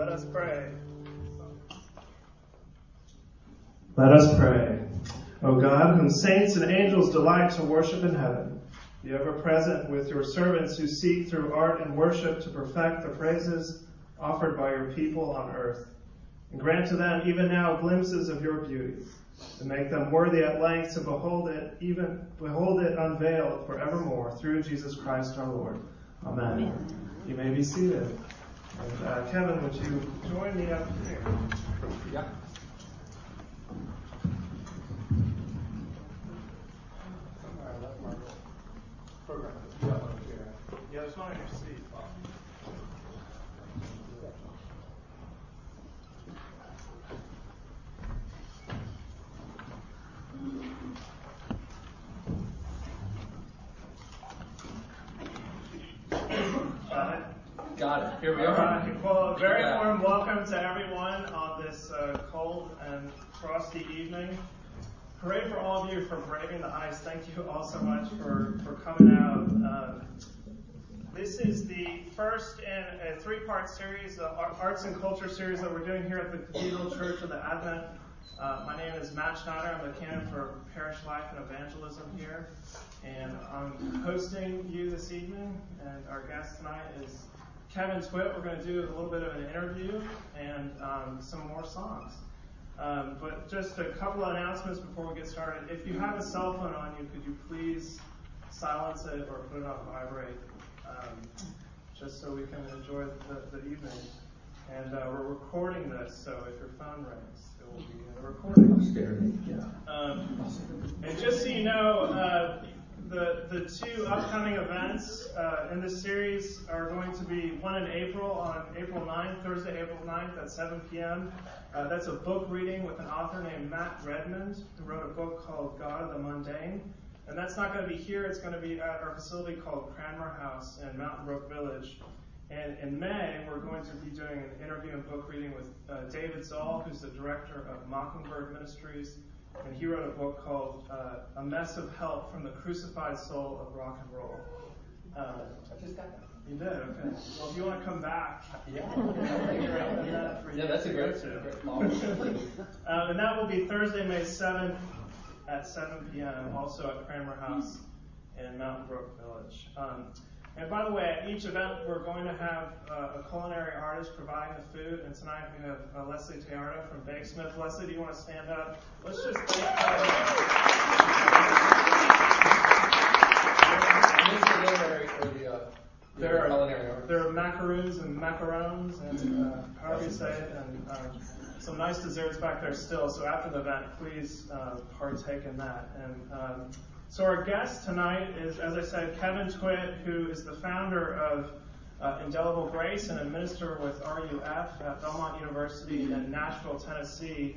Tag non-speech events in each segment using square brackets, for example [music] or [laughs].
Let us pray. Let us pray. O God, whom saints and angels delight to worship in heaven, be ever present with your servants who seek through art and worship to perfect the praises offered by your people on earth. And grant to them even now glimpses of your beauty, to make them worthy at length to behold it, even behold it unveiled forevermore through Jesus Christ our Lord. Amen. Amen. You may be seated. And uh, Kevin, would you join me up here? Yeah. Yeah, just one on your seat. Got it. Here we are. Right. Well, a very warm welcome to everyone on this uh, cold and frosty evening. Hooray for all of you for braving the ice. Thank you all so much for, for coming out. Um, this is the first in a three-part series, the arts and culture series that we're doing here at the Cathedral Church of the Advent. Uh, my name is Matt Schneider. I'm the canon for Parish Life and Evangelism here, and I'm hosting you this evening. And our guest tonight is Kevin Twit. We're going to do a little bit of an interview and um, some more songs. Um, but just a couple of announcements before we get started. If you have a cell phone on you, could you please silence it or put it on vibrate, um, just so we can enjoy the, the evening. And uh, we're recording this, so if your phone rings, it will be in the recording. Scared. Yeah. Um, and just so you know, uh, the, the two upcoming events uh, in this series are going to be one in April on April 9th, Thursday, April 9th at 7 p.m. Uh, that's a book reading with an author named Matt Redmond, who wrote a book called God of the Mundane. And that's not going to be here, it's going to be at our facility called Cranmer House in Mountain Brook Village. And in May, we're going to be doing an interview and book reading with uh, David Zahl, who's the director of Mockingbird Ministries and he wrote a book called uh, A Mess of Help from the Crucified Soul of Rock and Roll. Uh, I just got that. You did, okay. Well, if you want to come back, yeah, [laughs] yeah, that's a great, [laughs] great [laughs] uh, and that will be Thursday, May 7th at 7 p.m. Also at Cranmer House in Mountain Brook Village. Um, and by the way, at each event, we're going to have uh, a culinary artist providing the food. And tonight we have uh, Leslie Tearda from Bakesmith. Leslie, do you want to stand up? Let's just thank there are, there are macaroons and macarons and uh, however you say it, and um, some nice desserts back there still. So after the event, please uh, partake in that. And um, so our guest tonight is, as I said, Kevin Twit, who is the founder of uh, Indelible Grace and a minister with RUF at Belmont University in Nashville, Tennessee.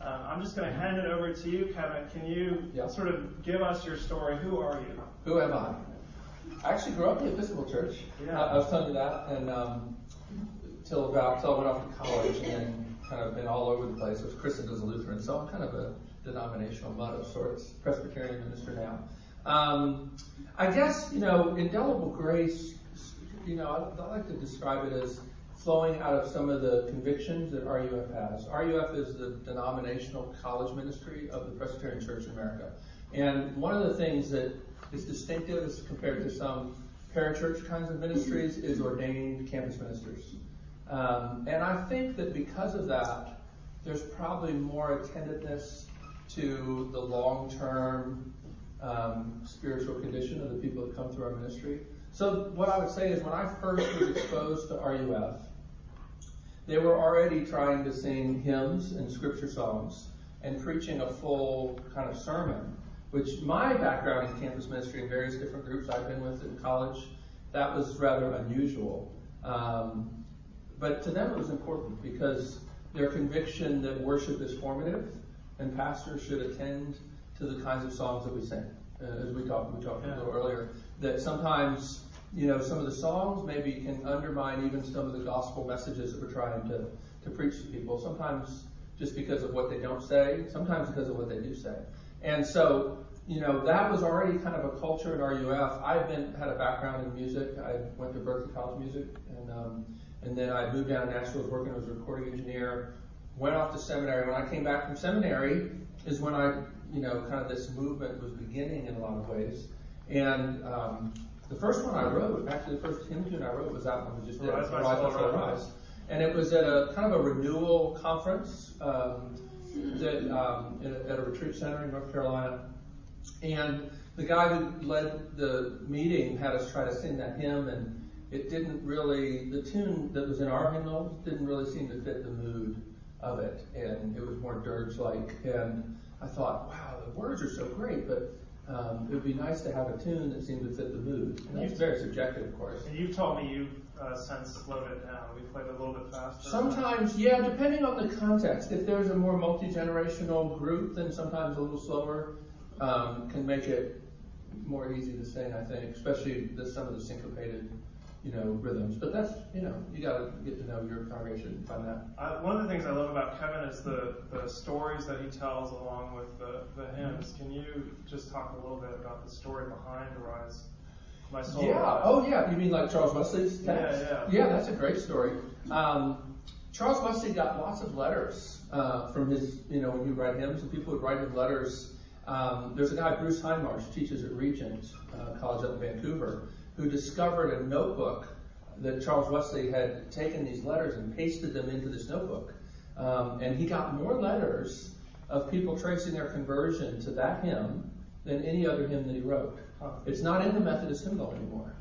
Uh, I'm just going to hand it over to you, Kevin. Can you sort of give us your story? Who are you? Who am I? I actually grew up in the Episcopal Church. Yeah. I, I was telling you that, and um, till about till I went off to college, and then kind of been all over the place. I was christened as a Lutheran, so I'm kind of a denominational mud of sorts, Presbyterian minister now. Um, I guess, you know, indelible grace, you know, I, I like to describe it as flowing out of some of the convictions that RUF has. RUF is the denominational college ministry of the Presbyterian Church in America. And one of the things that is distinctive as compared to some parachurch kinds of ministries is ordained campus ministers. Um, and I think that because of that, there's probably more attentiveness to the long-term um, spiritual condition of the people that come through our ministry. So what I would say is when I first was exposed to RUF, they were already trying to sing hymns and scripture songs and preaching a full kind of sermon, which my background in campus ministry in various different groups I've been with in college, that was rather unusual. Um, but to them it was important because their conviction that worship is formative and pastors should attend to the kinds of songs that we sing. Uh, as we talked, we talked yeah. a little earlier, that sometimes, you know, some of the songs maybe can undermine even some of the gospel messages that we're trying to, to preach to people. Sometimes just because of what they don't say, sometimes because of what they do say. And so you know, that was already kind of a culture at RUF. I've been had a background in music. I went to Berklee College of Music, and um, and then I moved down to Nashville, was working as a recording engineer. Went off to seminary. When I came back from seminary, is when I, you know, kind of this movement was beginning in a lot of ways. And um, the first one I wrote, actually the first hymn tune I wrote was that one we just did, Rise, Rise, Soul, Rise. Rise. And it was at a kind of a renewal conference um, that um, at, at a retreat center in North Carolina. And the guy who led the meeting had us try to sing that hymn, and it didn't really, the tune that was in our hymnal didn't really seem to fit the mood of it, and it was more dirge-like. And I thought, wow, the words are so great, but um, it would be nice to have a tune that seemed to fit the mood. And that's very subjective, of course. And you've told me you've uh, since slowed it down. We played a little bit faster. Sometimes, yeah, depending on the context. If there's a more multi-generational group, then sometimes a little slower um, can make it more easy to sing. I think, especially the, some of the syncopated, you know, rhythms. But that's, you know, you got to get to know your congregation and find that. I, one of the things I love about Kevin is the, the stories that he tells along with the, the hymns. Can you just talk a little bit about the story behind Rise, My Soul? Yeah. Rise? Oh, yeah. You mean like Charles Wesley's text? Yeah, Yeah, Yeah, that's a great story. Um, Charles Wesley got lots of letters uh, from his, you know, when you write hymns, and people would write him letters. Um, there's a guy, Bruce Hindmarsh, teaches at Regent uh, College up in Vancouver, who discovered a notebook that Charles Wesley had taken these letters and pasted them into this notebook. Um, and he got more letters of people tracing their conversion to that hymn than any other hymn that he wrote. It's not in the Methodist hymnal anymore.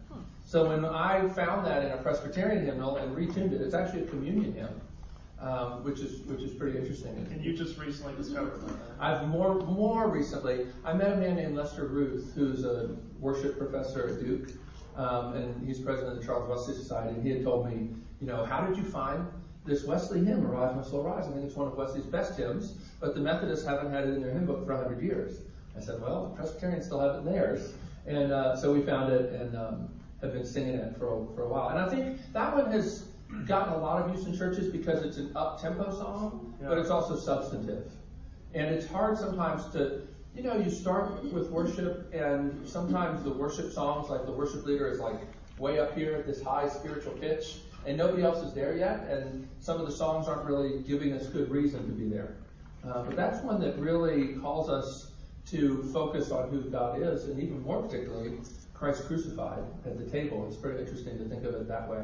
So when I found that in a Presbyterian hymnal and retuned it, it's actually a communion hymn, um, which is which is pretty interesting. And you just recently discovered that. I've more more recently. I met a man named Lester Ruth, who's a worship professor at Duke, um, and he's president of the Charles Wesley Society. And he had told me, you know, how did you find this Wesley hymn, "Arise, My Soul, Rise"? I think it's one of Wesley's best hymns, but the Methodists haven't had it in their hymn book for hundred years. I said, well, the Presbyterians still have it in theirs, and uh, so we found it and um, have been singing it for a, for a while. And I think that one has gotten a lot of use in churches because it's an up tempo song, but it's also substantive. And it's hard sometimes to, you know, you start with worship, and sometimes the worship songs, like the worship leader is like way up here at this high spiritual pitch, and nobody else is there yet, and some of the songs aren't really giving us good reason to be there. Uh, but that's one that really calls us to focus on who God is, and even more particularly, Christ crucified at the table. It's pretty interesting to think of it that way.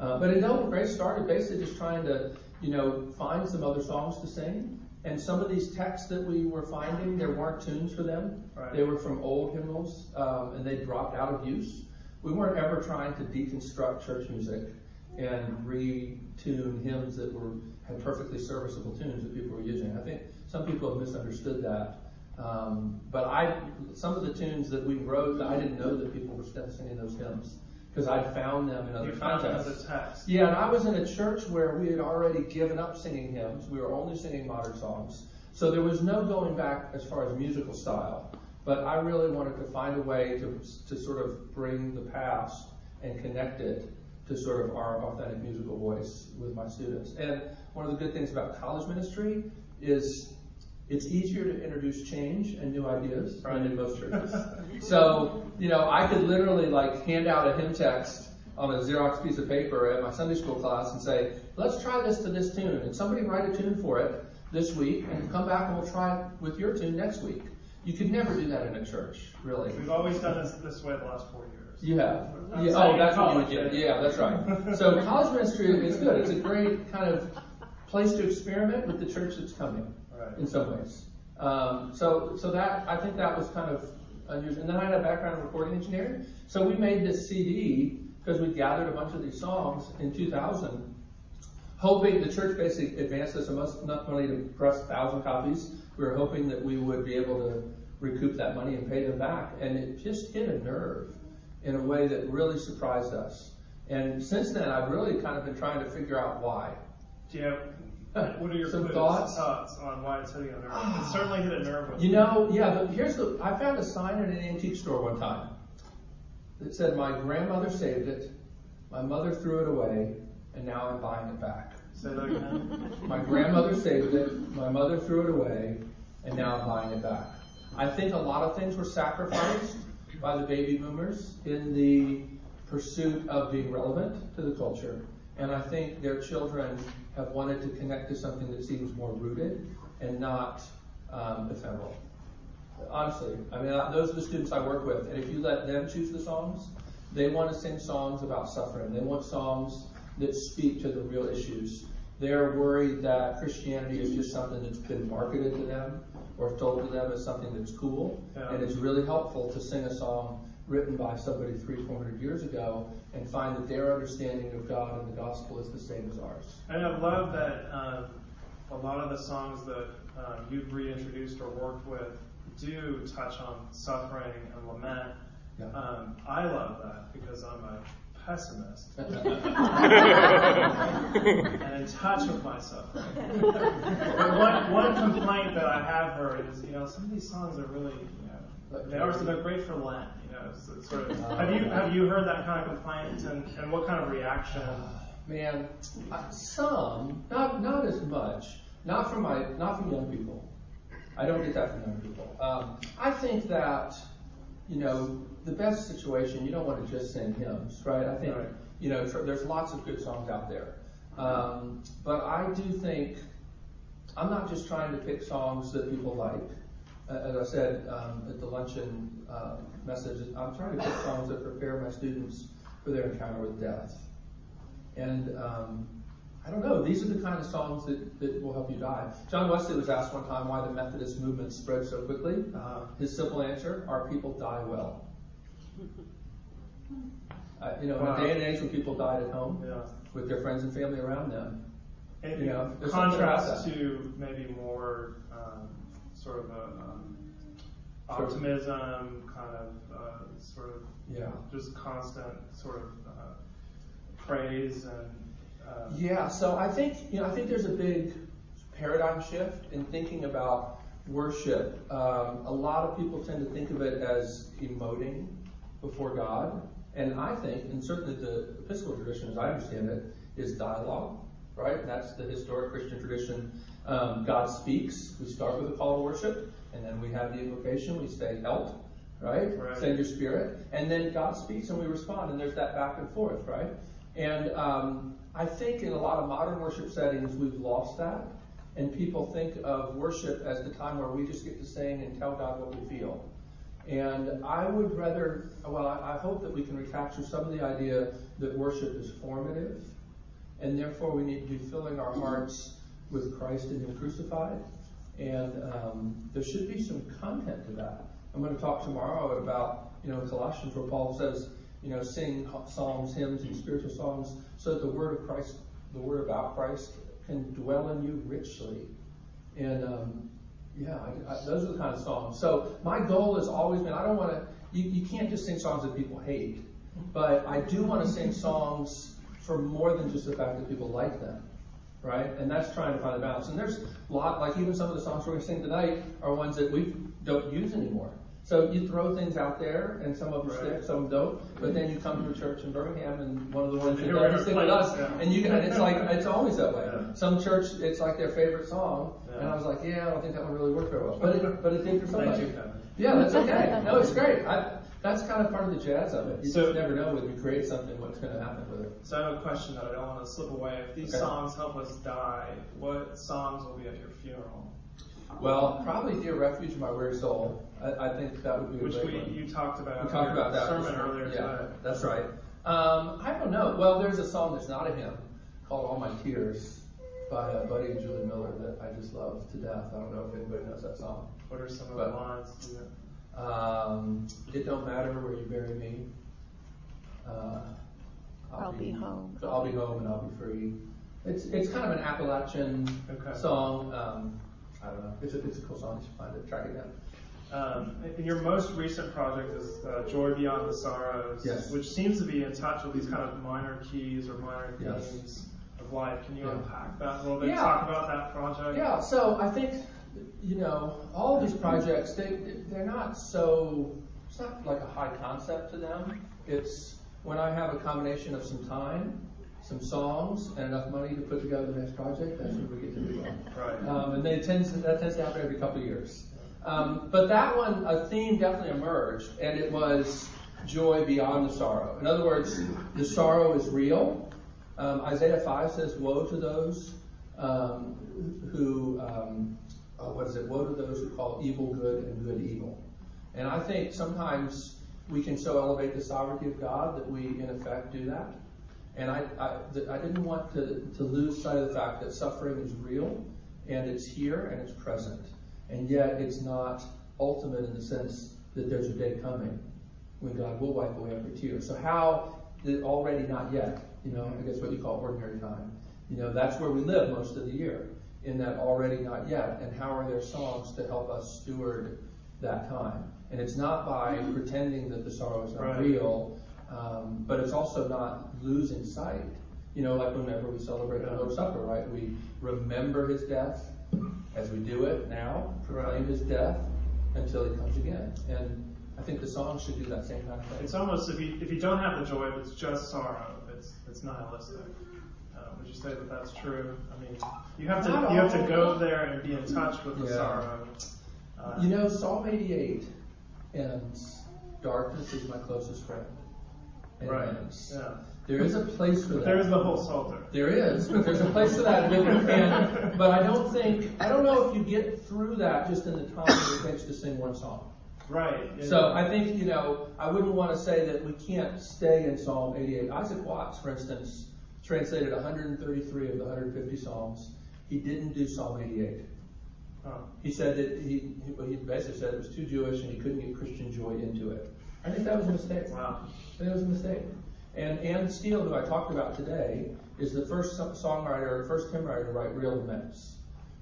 Uh, but Indelible Grace started basically just trying to, you know, find some other songs to sing. And some of these texts that we were finding, there weren't tunes for them. Right. They were from old hymnals, um, and they dropped out of use. We weren't ever trying to deconstruct church music and retune hymns that were had perfectly serviceable tunes that people were using. I think some people have misunderstood that. Um, but I, some of the tunes that we wrote, I didn't know that people were still singing those hymns because I found them in other You contexts. as a text. Yeah, and I was in a church where we had already given up singing hymns. We were only singing modern songs. So there was no going back as far as musical style. But I really wanted to find a way to, to sort of bring the past and connect it to sort of our authentic musical voice with my students. And one of the good things about college ministry is it's easier to introduce change and new ideas than in most churches. [laughs] so, you know, I could literally like hand out a hymn text on a Xerox piece of paper at my Sunday school class and say, let's try this to this tune. And somebody write a tune for it this week and come back and we'll try it with your tune next week. You could never do that in a church, really. We've always done this this way the last four years. You have. Yeah, oh, that's what you college, would get. yeah. Yeah, that's right. So college ministry is good. It's a great kind of place to experiment with the church that's coming Right. In some ways. Um, so, so that I think that was kind of unusual. And then I had a background in recording engineering, so we made this CD because we gathered a bunch of these songs in 2000, hoping the church basically advanced us enough money to press thousand copies. We were hoping that we would be able to recoup that money and pay them back, and it just hit a nerve in a way that really surprised us. And since then, I've really kind of been trying to figure out why. Do [laughs] what are your Some thoughts? thoughts on why it's hitting a nerve? it [sighs] certainly hit a nerve with You me. know, yeah, but here's the, I found a sign in an antique store one time that said, my grandmother saved it, my mother threw it away, and now I'm buying it back. Say that again. [laughs] My grandmother saved it, my mother threw it away, and now I'm buying it back. I think a lot of things were sacrificed by the baby boomers in the pursuit of being relevant to the culture. And I think their children have wanted to connect to something that seems more rooted and not um, ephemeral. Honestly, I mean, those are the students I work with, and if you let them choose the songs, they want to sing songs about suffering. They want songs that speak to the real issues. They're worried that Christianity is just something that's been marketed to them or told to them as something that's cool. Yeah. And it's really helpful to sing a song written by somebody three, four hundred years ago and find that their understanding of God and the gospel is the same as ours. And I love that um, a lot of the songs that um, you've reintroduced or worked with do touch on suffering and lament. Yeah. Um, I love that because I'm a pessimist [laughs] and in touch with my suffering. one, one complaint that I have heard is, you know, some of these songs are really, you know, they are they're great for Lent. Know, sort of. Have you have you heard that kind of complaint and, and what kind of reaction? Man, uh, some, not not as much, not from my, not from young people. I don't get that from young people. Um, I think that, you know, the best situation, you don't want to just sing hymns, right? I think, Right. you know, tr- there's lots of good songs out there. Um, but I do think, I'm not just trying to pick songs that people like. As I said um, at the luncheon uh, message, I'm trying to pick songs that prepare my students for their encounter with death. And um, I don't know, these are the kind of songs that, that will help you die. John Wesley was asked one time why the Methodist movement spread so quickly. Uh, His simple answer, our people die well. Uh, you know, in a day and age when people died at home yeah. with their friends and family around them. In You know, there's something about contrast to maybe more um, sort of a um, optimism, kind of uh, sort of Yeah. just constant sort of uh, praise and uh, Yeah, so I think you know I think there's a big paradigm shift in thinking about worship. Um, a lot of people tend to think of it as emoting before God, and I think, and certainly the Episcopal tradition, as I understand it, is dialogue. Right, that's the historic Christian tradition. Um, God speaks. We start with a call to worship, and then we have the invocation. We say, "Help." Right? Right. Send your spirit, and then God speaks, and we respond, and there's that back and forth, right? And um, I think in a lot of modern worship settings, we've lost that. And people think of worship as the time where we just get to sing and tell God what we feel. And I would rather, well, I I hope that we can recapture some of the idea that worship is formative, and therefore we need to be filling our hearts with Christ and Him crucified. And um, there should be some content to that. I'm going to talk tomorrow about, you know, Colossians where Paul says, you know, sing psalms, hymns, and spiritual songs so that the word of Christ, the word about Christ, can dwell in you richly. And um, yeah, I, I, those are the kind of songs. So my goal has always been I don't want to. You, you can't just sing songs that people hate, but I do want to sing songs for more than just the fact that people like them, right? And that's trying to find a balance. And there's a lot, like even some of the songs we're going to sing tonight are ones that we don't use anymore. So you throw things out there, and some of them Right. stick, some don't. But then you come to a church in Birmingham, and one of the ones that doesn't stick with us, yeah. and you and it's like it's always that way. Yeah. Some church, it's like their favorite song, and I was like, yeah, I don't think that one really worked very well. But it, but it did for somebody. Thank you, Yeah, that's okay. No, it's great. I, that's kind of part of the jazz of it. You So- just never know when you create something what's going to happen with it. So I have a question that I don't want to slip away. If these Okay. songs help us die, what songs will be at your funeral? Well, probably "Dear Refuge of My Weary Soul." I, I think that would be a Which we one. you talked about. We talked about that. sermon earlier yeah, today. That's right. Um, I don't know. Well, there's a song that's not a hymn called "All My Tears" by uh, Buddy and Julie Miller that I just love to death. I don't know if anybody knows that song. What are some of But- the lines? To it? Um, it don't matter where you bury me. Uh, I'll be home. So I'll be home and I'll be free. It's it's kind of an Appalachian Okay. song. Um, I don't know. It's a it's a cool song. You should find it. Track it down. Um, and your most recent project is uh, Joy Beyond the Sorrows, Yes. which seems to be in touch with these kind of minor keys or minor Yes. themes of life. Can you Yeah. unpack that a little bit? Yeah. Talk about that project. Yeah. So I think you know all these projects they they're not so it's not like a high concept to them. It's when I have a combination of some time, some songs, and enough money to put together the next project. That's what we get to do. Right. Um, and they tends to, that tends to happen every couple of years. Um, but that one, a theme definitely emerged, and it was joy beyond the sorrow. In other words, the sorrow is real. Um, Isaiah 5 says, Woe to those um, who, um, oh, what is it? Woe to those who call evil good and good evil. And I think sometimes we can so elevate the sovereignty of God that we, in effect, do that. And I, I, I didn't want to, to lose sight of the fact that suffering is real and it's here and it's present. And yet it's not ultimate in the sense that there's a day coming when God will wipe away every tear. So how already not yet, you know, I guess what you call ordinary time. You know, that's where we live most of the year, in that already not yet. And how are there songs to help us steward that time? And it's not by pretending that the sorrow is not Right. real, um, but it's also not losing sight. You know, like whenever we celebrate the Lord's Supper, right? We remember his death as we do it now, proclaim Right. his death until he comes again. And I think the song should do that same kind of thing. It's almost if you if you don't have the joy, if it's just sorrow, it's it's nihilistic. Would you say that that's true? I mean, you have to Not you have to all. go there and be in touch with the Yeah. sorrow. Uh, You know, Psalm 88 ends, darkness is my closest friend. It right? ends. Yeah. There is a place for But that. there's the whole psalter. There is, but there's a place for that. But, and, but I don't think, I don't know if you get through that just in the time that it takes to sing one song. Right. And- So I think, you know, I wouldn't want to say that we can't stay in Psalm 88. Isaac Watts, for instance, translated 133 of the 150 Psalms. He didn't do Psalm 88. oh, He said that he, he, basically said it was too Jewish and he couldn't get Christian joy into it. I think that was a mistake. wow. I think it was a mistake. And Anne Steele, who I talked about today, is the first so- songwriter, first hymn writer to write real laments.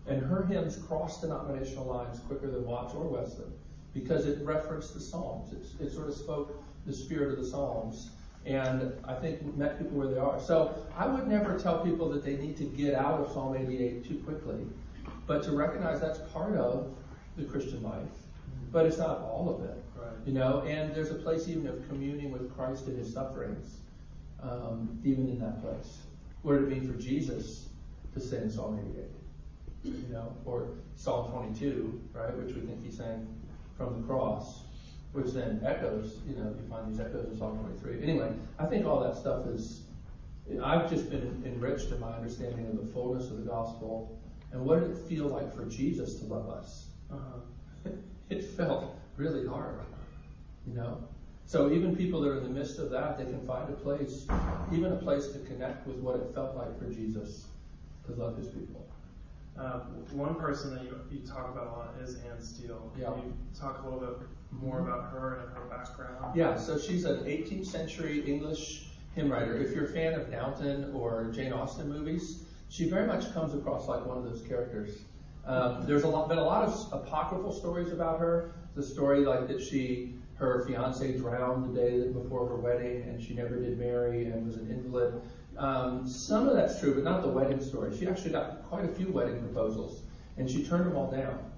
And her hymns cross denominational lines quicker than Watts or Wesley because it referenced the Psalms. It's, it sort of spoke the spirit of the Psalms. And I think met people where they are. So I would never tell people that they need to get out of Psalm 88 too quickly, but to recognize that's part of the Christian life, but it's not all of it. Right. You know, and there's a place even of communing with Christ in his sufferings, um, even in that place. What did it mean for Jesus to sing Psalm 88? You know, or Psalm 22, right, which we think he sang from the cross, which then echoes, you know, you find these echoes in Psalm 23. Anyway, I think all that stuff is, I've just been enriched in my understanding of the fullness of the gospel and what did it feel like for Jesus to love us? Uh-huh. [laughs] it felt really hard, you know. So even people that are in the midst of that, they can find a place, even a place to connect with what it felt like for Jesus to love his people. Uh, one person that you, you talk about a lot is Anne Steele. Yeah. Can you talk a little bit more about her and her background? Yeah, so she's an 18th century English hymn writer. If you're a fan of Downton or Jane Austen movies, she very much comes across like one of those characters. Um, there's a lot, been a lot of apocryphal stories about her. The story like that she, her fiance drowned the day before her wedding, and she never did marry and was an invalid. Um, some of that's true, but not the wedding story. She actually got quite a few wedding proposals, and she turned them all down.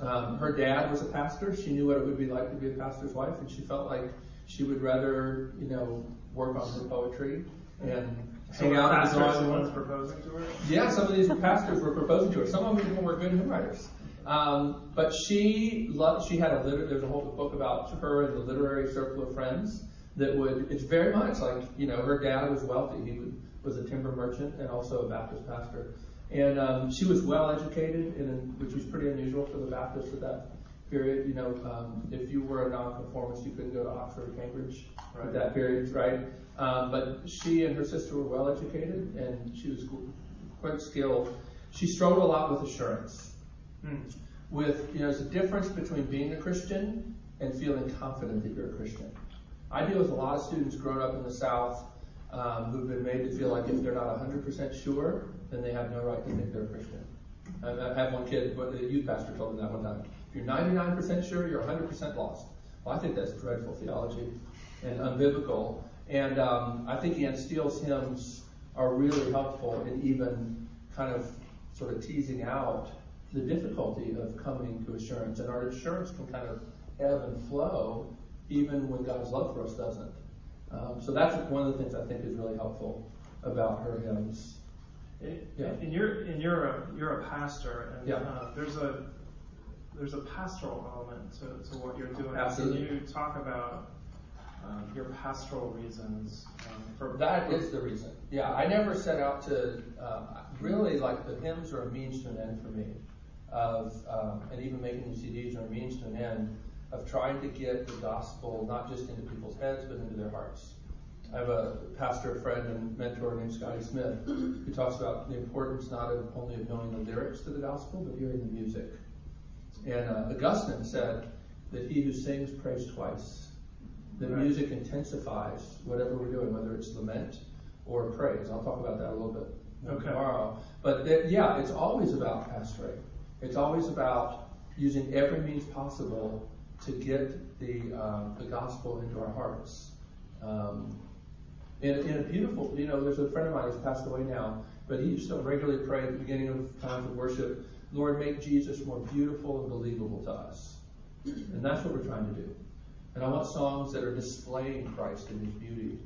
Um, her dad was a pastor. She knew what it would be like to be a pastor's wife, and she felt like she would rather, you know, work on her poetry and So hang out in the pastors drawing the ones proposing to her? Yeah, some of these pastors were proposing to her. Some of them even were good hymn writers. Um, but she loved, she had a liter- there's a whole book about her and the literary circle of friends that would, it's very much like, you know, her dad was wealthy. He would, was a timber merchant and also a Baptist pastor. And um, she was well educated, which was pretty unusual for the Baptists at that period. You know, um, if you were a nonconformist, you couldn't go to Oxford or Cambridge Right. at that period, right? Um, but she and her sister were well educated, and she was quite skilled. She struggled a lot with assurance. Hmm. With you know, there's a difference between being a Christian and feeling confident that you're a Christian. I deal with a lot of students growing up in the South um, who've been made to feel like if they're not 100% sure, then they have no right to think they're a Christian. I had one kid, the youth pastor told me that one time. If you're 99% sure, you're 100% lost. Well, I think that's dreadful theology and unbiblical. And um, I think Anne Steele's hymns are really helpful in even kind of sort of teasing out the difficulty of coming to assurance. And our assurance can kind of ebb and flow even when God's love for us doesn't. Um, so that's one of the things I think is really helpful about her hymns. Yeah. and you're and you're a you're a pastor, and Yeah. uh, there's a there's a pastoral element to, to what you're doing. Absolutely. Can you talk about um, your pastoral reasons um, for That is the reason. Yeah, I never set out to uh, really like the hymns are a means to an end for me, of um, and even making the CDs are a means to an end of trying to get the gospel not just into people's heads but into their hearts. I have a pastor friend and mentor named Scotty Smith who talks about the importance not of only of knowing the lyrics to the gospel but hearing the music. And uh, Augustine said that he who sings prays twice. That Right. music intensifies whatever we're doing, whether it's lament or praise. I'll talk about that a little bit Okay. tomorrow. But that, yeah, it's always about pastoring. It's always about using every means possible to get the um, the gospel into our hearts. Um, in, in a beautiful, you know, there's a friend of mine who's passed away now, but he used to regularly pray at the beginning of times of worship, Lord, make Jesus more beautiful and believable to us. And that's what we're trying to do. And I want songs that are displaying Christ in his beauty.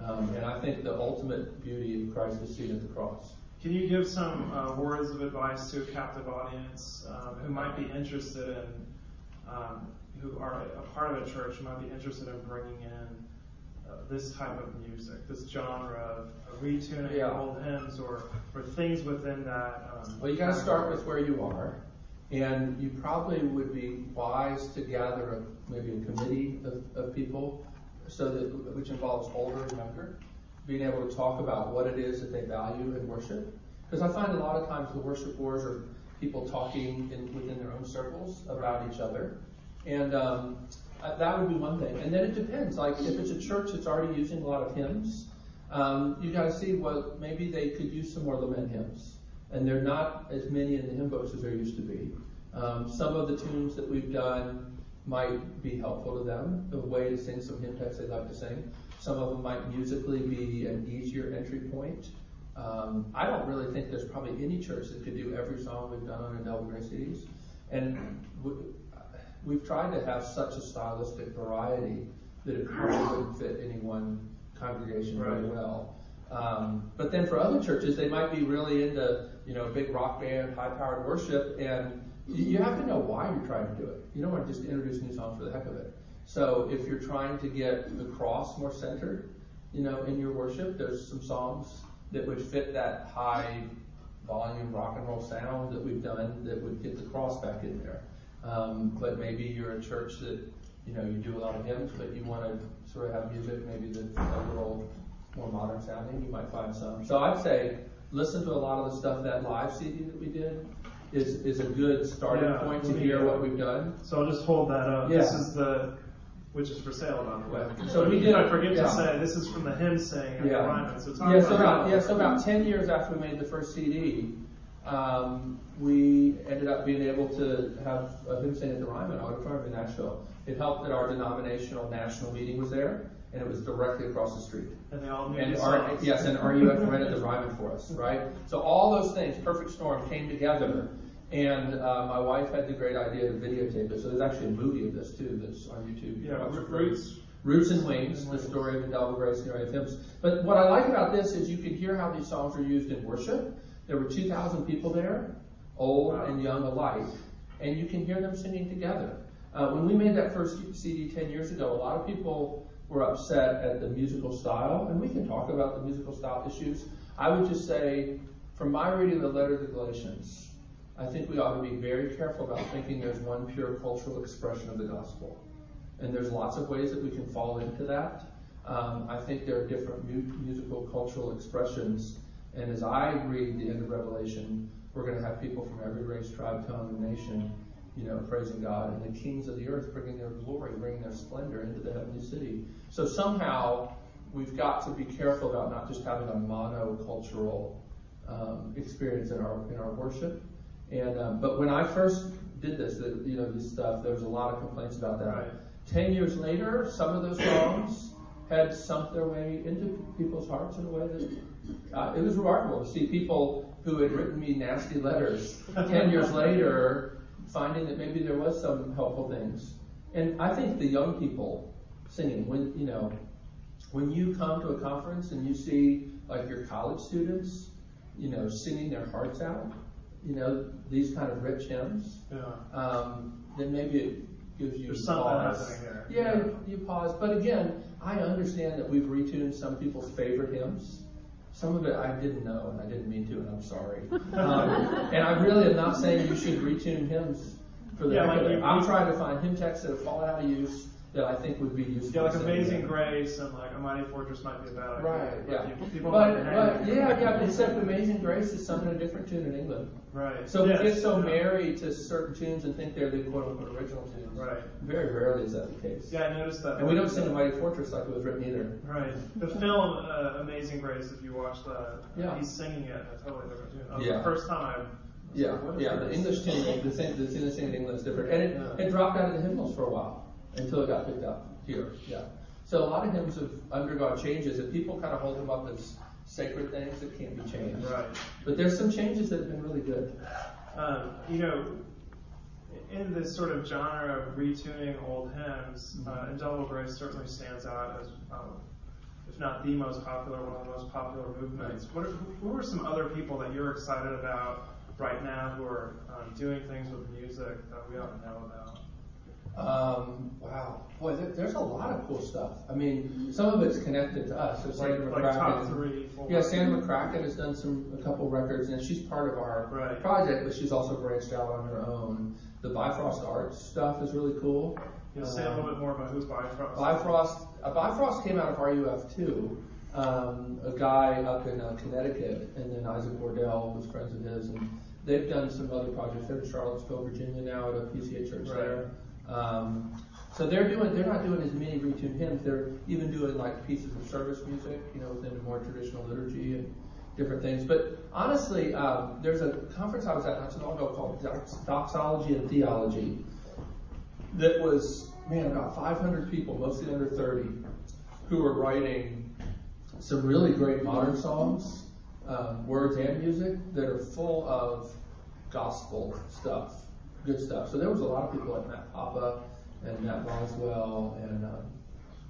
Um, and I think the ultimate beauty of Christ is seen at the cross. Can you give some uh, words of advice to a captive audience um, who might be interested in, um, who are a part of a church, who might be interested in bringing in this type of music, this genre of of retuning Yeah. old hymns or, or things within that? Um, Well, you got to start with where you are, and you probably would be wise to gather a, maybe a committee of, of people, so that which involves older and younger, being able to talk about what it is that they value in worship. Because I find a lot of times the worship wars are people talking in, within their own circles about each other, and um, uh, that would be one thing. And then it depends. Like if it's a church that's already using a lot of hymns, um, you got to see well maybe they could use some more lament hymns and there are not as many in the hymn books as there used to be. Um, some of the tunes that we've done might be helpful to them, a way to sing some hymn texts they like to sing. Some of them might musically be an easier entry point. Um, I don't really think there's probably any church that could do every song we've done on Indelible Grace CDs. And we've tried to have such a stylistic variety that it probably wouldn't fit any one congregation very well. Um, but then for other churches, they might be really into, you know, big rock band, high powered worship, and you, you have to know why you're trying to do it. You don't want to just introduce new songs for the heck of it. So if you're trying to get the cross more centered, you know, in your worship, there's some songs that would fit that high volume rock and roll sound that we've done that would get the cross back in there. Um, but maybe you're a church that, you know, you do a lot of hymns, but you want to sort of have music maybe that's a little more modern sounding, you might find some. So I'd say listen to a lot of the stuff that live CD that we did is is a good starting Yeah, point to hear what we've done. So I'll just hold that up. This is the, which is for sale, by the way. So we did- I forget yeah. to say, this is from the hymn saying Yeah. Ryman. So Yeah, so about about yeah, so about ten years after we made the first CD, um, we ended up being able to have a hymn sing at the Ryman Auditorium in Nashville. It helped that our denominational national meeting was there, and it was directly across the street. And they all knew And the our, yes, and RUF rented [laughs] the Ryman for us, right? So all those things, perfect storm, came together. And uh, my wife had the great idea to videotape it. So there's actually a movie of this too that's on YouTube. You Yeah, can watch Ro- it for free. Roots. Roots and Wings, the story of the Indelible Grace and of Hymns. But what I like about this is you can hear how these songs are used in worship. There were 2,000 people there, old and young alike, and you can hear them singing together. Uh, when we made that first CD 10 years ago, a lot of people were upset at the musical style, and we can talk about the musical style issues. I would just say, from my reading of the letter to Galatians, I think we ought to be very careful about thinking there's one pure cultural expression of the gospel. And there's lots of ways that we can fall into that. Um, I think there are different mu- musical cultural expressions. And as I read the end of Revelation, we're going to have people from every race, tribe, tongue, and nation, you know, praising God, and the kings of the earth bringing their glory, bringing their splendor into the heavenly city. So somehow we've got to be careful about not just having a monocultural um, experience in our in our worship. And um, but when I first did this, the, you know, this stuff, there was a lot of complaints about that. Right. Ten years later, some of those songs had sunk their way into people's hearts in a way that uh, it was remarkable to see people who had written me nasty letters ten years [laughs] later finding that maybe there was some helpful things. And I think the young people singing, when you know, when you come to a conference and you see like your college students, you know, singing their hearts out, you know, these kind of rich hymns, Yeah. um, then maybe it gives you There's something pause. happening here. Yeah, Yeah. you pause. But again, I understand that we've retuned some people's favorite hymns. Some of it I didn't know and I didn't mean to, and I'm sorry. Um, and I really am not saying you should retune hymns for the Yeah, like I'm trying to find hymn texts that have fallen out of use that I think would be useful. Yeah, like Amazing. Grace and like A Mighty Fortress might be a bad idea. Right, yeah. People But, but yeah, yeah, but except Amazing Grace is sung in a different tune in England. Right. So Yes, we get so yeah. married to certain tunes and think they're the quote unquote original tunes. Right. Very rarely is that the case. Yeah, I noticed that. And we don't sing the Mighty Fortress like it was written either. Right. The film uh, Amazing Grace, if you watch that, Yeah. he's singing it in a totally different tune. That Yeah. the first time I. was Yeah, like, yeah. The? English tune, the thing, the thing singing in England is different, and it, Yeah. it dropped out of the hymnals for a while until it got picked up here. Yeah. So a lot of hymns have undergone changes, and people kind of hold them up as sacred things that can't be changed. Right. But there's some changes that have been really good. Um, you know, in this sort of genre of retuning old hymns, uh, Indelible Grace certainly stands out as, um, if not the most popular, one of the most popular movements. What are, who who are some other people that you're excited about right now who are um, doing things with music that we ought to know about? Um, wow, boy, there, there's a lot of cool stuff. I mean, some of it's connected to us. So Like, Sandra like top three, four. Yeah, Sandra McCracken has done some a couple records, and she's part of our Right. project, but she's also branched out on her own. The Bifrost Arts stuff is really cool. You'll say a little bit more about who's Bifrost. Bifrost, uh, Bifrost came out of RUF too. Um, a guy up in uh, Connecticut, and then Isaac Wardell was friends of his, and they've done some other projects. They're in Charlottesville, Virginia now at a PCA church Right. there. Um, so they're doing, they're not doing as many retuned hymns. They're even doing like pieces of service music, you know, within the more traditional liturgy and different things. But honestly, um, there's a conference I was at not too long ago called Doxology and Theology that was, man, about 500 people, mostly under 30, who were writing some really great modern songs, um, words and music that are full of gospel stuff, good stuff. So there was a lot of people like Matt Papa and Matt Boswell and, um,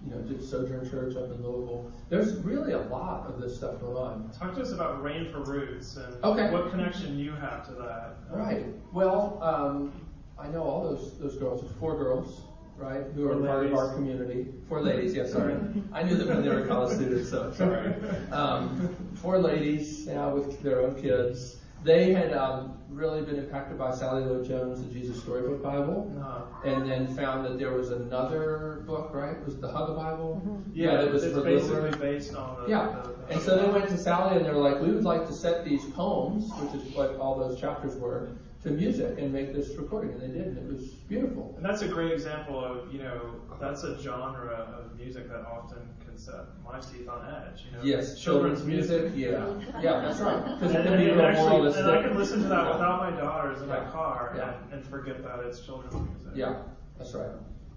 you know, did Sojourn Church up in Louisville. There's really a lot of this stuff going on. Talk to us about Rain for Roots and Okay. what connection you have to that. Right. Well, um, I know all those those girls. There's four girls, right, who are Four part of our community. Four ladies. Yeah, [laughs] sorry. I knew them when they were college students, so sorry. [laughs] Um, four ladies now with their own kids. They had um, really been impacted by Sally Lloyd Jones' The Jesus Storybook Bible, Uh, and then found that there was another book, right? Was the Hug-a-Bible? yeah, that was it's basically littler- based on the. yeah. the- And so they went to Sally and they were like, we would like to set these poems, which is what all those chapters were, to music and make this recording. And they did, and it was beautiful. And that's a great example of, you know, that's a genre of music that often can set my teeth on edge. You know, Yes, children's music, yeah. Yeah, that's right. [laughs] Because it can be actually, and I can listen to that without my daughters in my car Yeah. and, and forget that it's children's music. Yeah, that's right.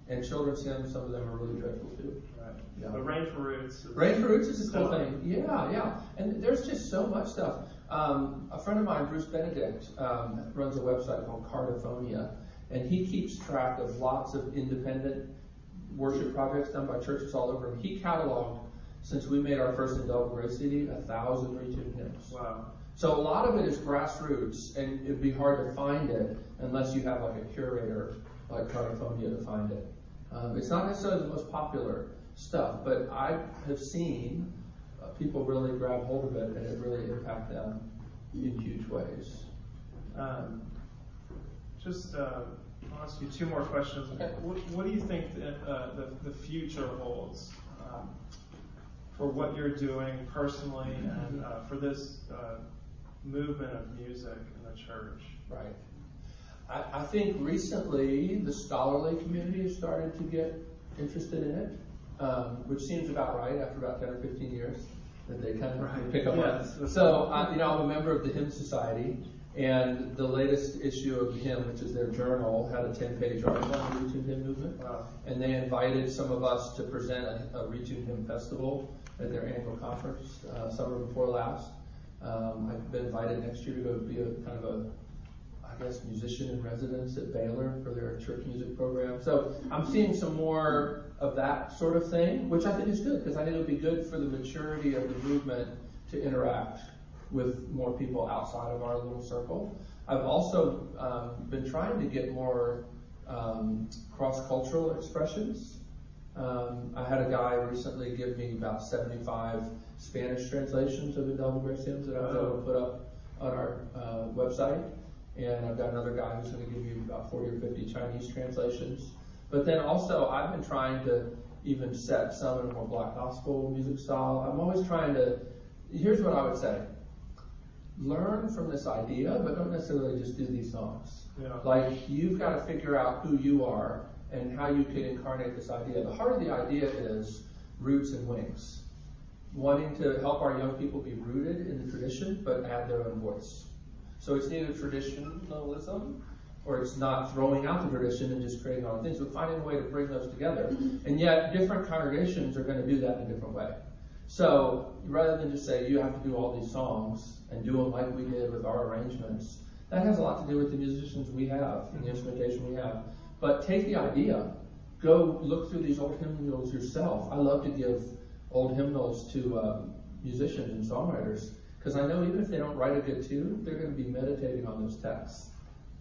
And children's hymns, some of them are really dreadful too. Right. Yeah. But Rain for Roots. Is, Rain for Roots is a cool thing. Yeah, yeah. And there's just so much stuff. Um, a friend of mine, Bruce Benedict, um, runs a website called Cardiphonia, and he keeps track of lots of independent worship projects done by churches all over. And he cataloged, since we made our first Indelible Grace CD, a thousand retuned hymns. Wow. So a lot of it is grassroots, and it'd be hard to find it unless you have like a curator like Cardiphonia to find it. Um, it's not necessarily the most popular stuff, but I have seen people really grab hold of it, and it really impact them in huge ways. Um, just uh, I'll ask you two more questions. Okay. What, what do you think the, uh, the, the future holds um, for what you're doing personally and uh, for this uh, movement of music in the church? Right. I, I think recently the scholarly community has started to get interested in it, um, which seems about right after about 10 or 15 years that they kind of Right. pick up Yes. on. So, uh, you know, I'm a member of the Hymn Society, and the latest issue of Hymn, which is their journal, had a 10-page article on the Retuned Hymn movement. Wow. And they invited some of us to present a, a Retuned Hymn Festival at their annual conference uh, summer before last. Um, I've been invited next year to go be a kind of a, I guess, musician in residence at Baylor for their church music program. So I'm seeing some more of that sort of thing, which I think is good because I think it would be good for the maturity of the movement to interact with more people outside of our little circle. I've also um, been trying to get more um, cross-cultural expressions. Um, I had a guy recently give me about 75 Spanish translations of the Indelible Grace hymns that I was able to put up on our uh, website. And I've got another guy who's going to give me about 40 or 50 Chinese translations. But then also, I've been trying to even set some in a more black gospel music style. I'm always trying to, here's what I would say learn from this idea, but don't necessarily just do these songs. Yeah. Like, you've got to figure out who you are and how you can incarnate this idea. The heart of the idea is roots and wings, wanting to help our young people be rooted in the tradition, but add their own voice. So it's neither traditionalism or it's not throwing out the tradition and just creating our own things, but finding a way to bring those together. And yet, different congregations are going to do that in a different way. So rather than just say you have to do all these songs and do them like we did with our arrangements, that has a lot to do with the musicians we have and the instrumentation we have. But take the idea, go look through these old hymnals yourself. I love to give old hymnals to um, musicians and songwriters because I know even if they don't write a good tune, they're going to be meditating on those texts.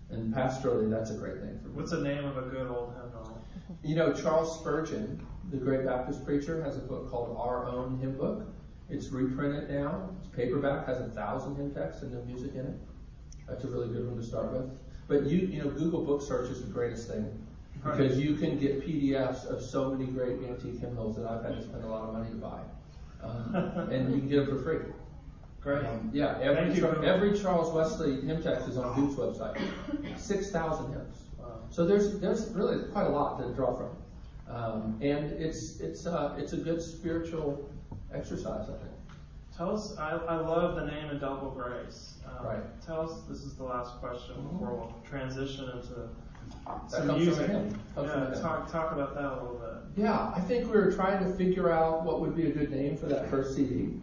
And pastorally, that's a great thing for me. What's the name of a good old hymnal? You know, Charles Spurgeon, the great Baptist preacher, has a book called Our Own Hymn Book. It's reprinted now. It's paperback, has a thousand hymn texts and no music in it. That's a really good one to start with. But you, you know, Google Book Search is the greatest thing because you can get PDFs of so many great antique hymnals that I've had to spend a lot of money to buy, um, and you can get them for free. Great. Um, yeah, every, Thank you. Char- every Charles Wesley hymn text is on Duke's website. Six thousand hymns. Wow. So there's there's really quite a lot to draw from, um, and it's it's uh, it's a good spiritual exercise, I think. Tell us, I, I love the name Indelible Grace. Um, Right. Tell us, this is the last question Mhm. before we'll transition into That some comes music. from him. Comes from Yeah, talk, talk about that a little bit. Yeah, I think we were trying to figure out what would be a good name for that first CD,